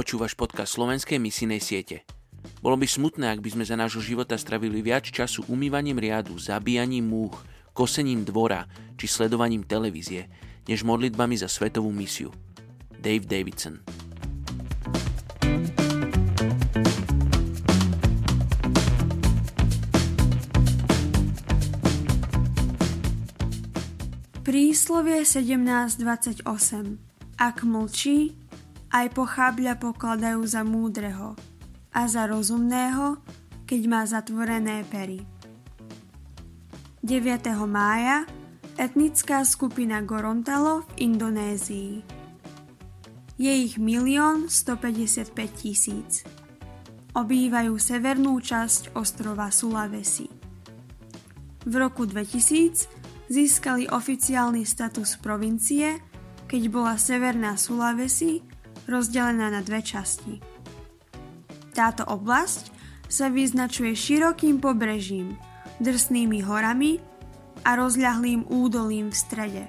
Počúvaš podcast slovenskej misijnej siete. Bolo by smutné, ak by sme za nášho života stravili viac času umývaním riadu, zabíjaním múch, kosením dvora či sledovaním televízie, než modlitbami za svetovú misiu. Dave Davidson Príslovie 17.28 Ak mlčí, aj pochábľa pokladajú za múdreho a za rozumného, keď má zatvorené pery. 9. mája etnická skupina Gorontalo v Indonézii. Je ich milión 155 tisíc. Obývajú severnú časť ostrova Sulawesi. V roku 2000 získali oficiálny status provincie, keď bola severná Sulawesi rozdelená na dve časti. Táto oblasť sa vyznačuje širokým pobrežím, drsnými horami a rozľahlým údolím v strede.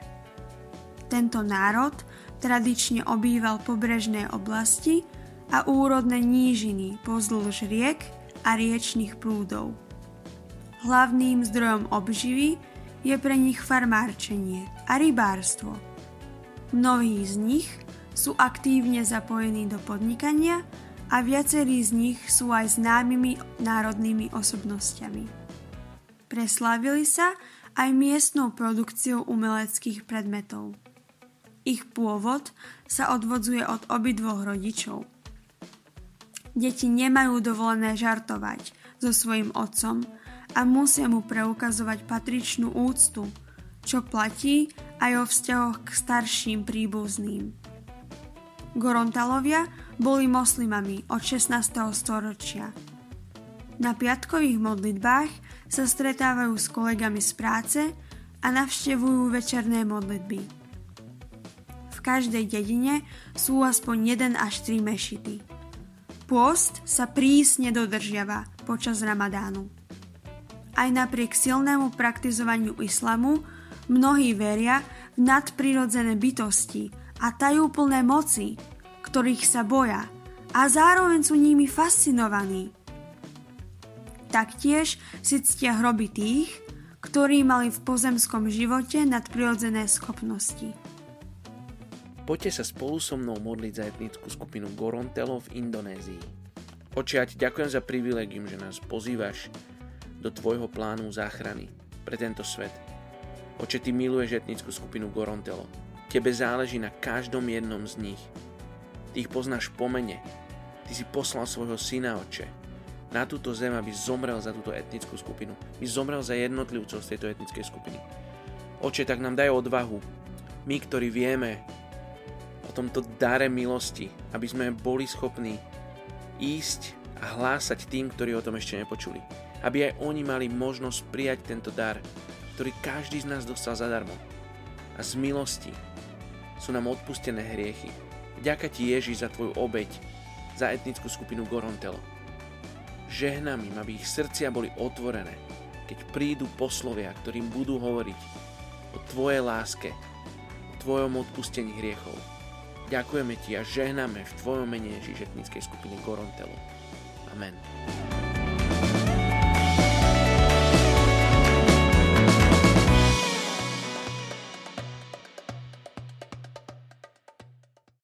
Tento národ tradične obýval pobrežné oblasti a úrodné nížiny pozdĺž riek a riečných prúdov. Hlavným zdrojom obživy je pre nich farmárčenie a rybárstvo. Mnohí z nich sú aktívne zapojení do podnikania a viacerí z nich sú aj známymi národnými osobnosťami. Preslávili sa aj miestnou produkciou umeleckých predmetov. Ich pôvod sa odvodzuje od obidvoch rodičov. Deti nemajú dovolené žartovať so svojim otcom a musia mu preukazovať patričnú úctu, čo platí aj o vzťahoch k starším príbuzným. Gorontalovia boli moslimami od 16. storočia. Na piatkových modlitbách sa stretávajú s kolegami z práce a navštevujú večerné modlitby. V každej dedine sú aspoň 1 až 3 mešity. Pôst sa prísne dodržiava počas ramadánu. Aj napriek silnému praktizovaniu islamu mnohí veria v nadprirodzené bytosti a tajúplné moci, ktorých sa boja a zároveň sú nimi fascinovaní. Taktiež si ctia hroby tých, ktorí mali v pozemskom živote nadprirodzené schopnosti. Poďte sa spolu so mnou modliť za etnickú skupinu Gorontelo v Indonézii. Ti ďakujem za privilegium, že nás pozývaš do tvojho plánu záchrany pre tento svet. Oče, ty miluješ etnickú skupinu Gorontelo Tebe záleží na každom jednom z nich. Ty ich poznáš po mene. Ty si poslal svojho syna, oče, na túto zem, aby zomrel za túto etnickú skupinu. My zomrel za jednotlivcov z tejto etnickej skupiny. Oče, tak nám daj odvahu. My, ktorí vieme o tomto dare milosti, aby sme boli schopní ísť a hlásať tým, ktorí o tom ešte nepočuli. Aby aj oni mali možnosť prijať tento dar, ktorý každý z nás dostal zadarmo. A z milosti sú nám odpustené hriechy. Ďaká ti Ježiš za tvoju obeď, za etnickú skupinu Gorontelo. Žehnám im, aby ich srdcia boli otvorené, keď prídu poslovia, ktorým budú hovoriť o tvojej láske, o tvojom odpustení hriechov. Ďakujeme ti a žehnáme v tvojom mene Ježiš etnickej skupiny Gorontelo. Amen.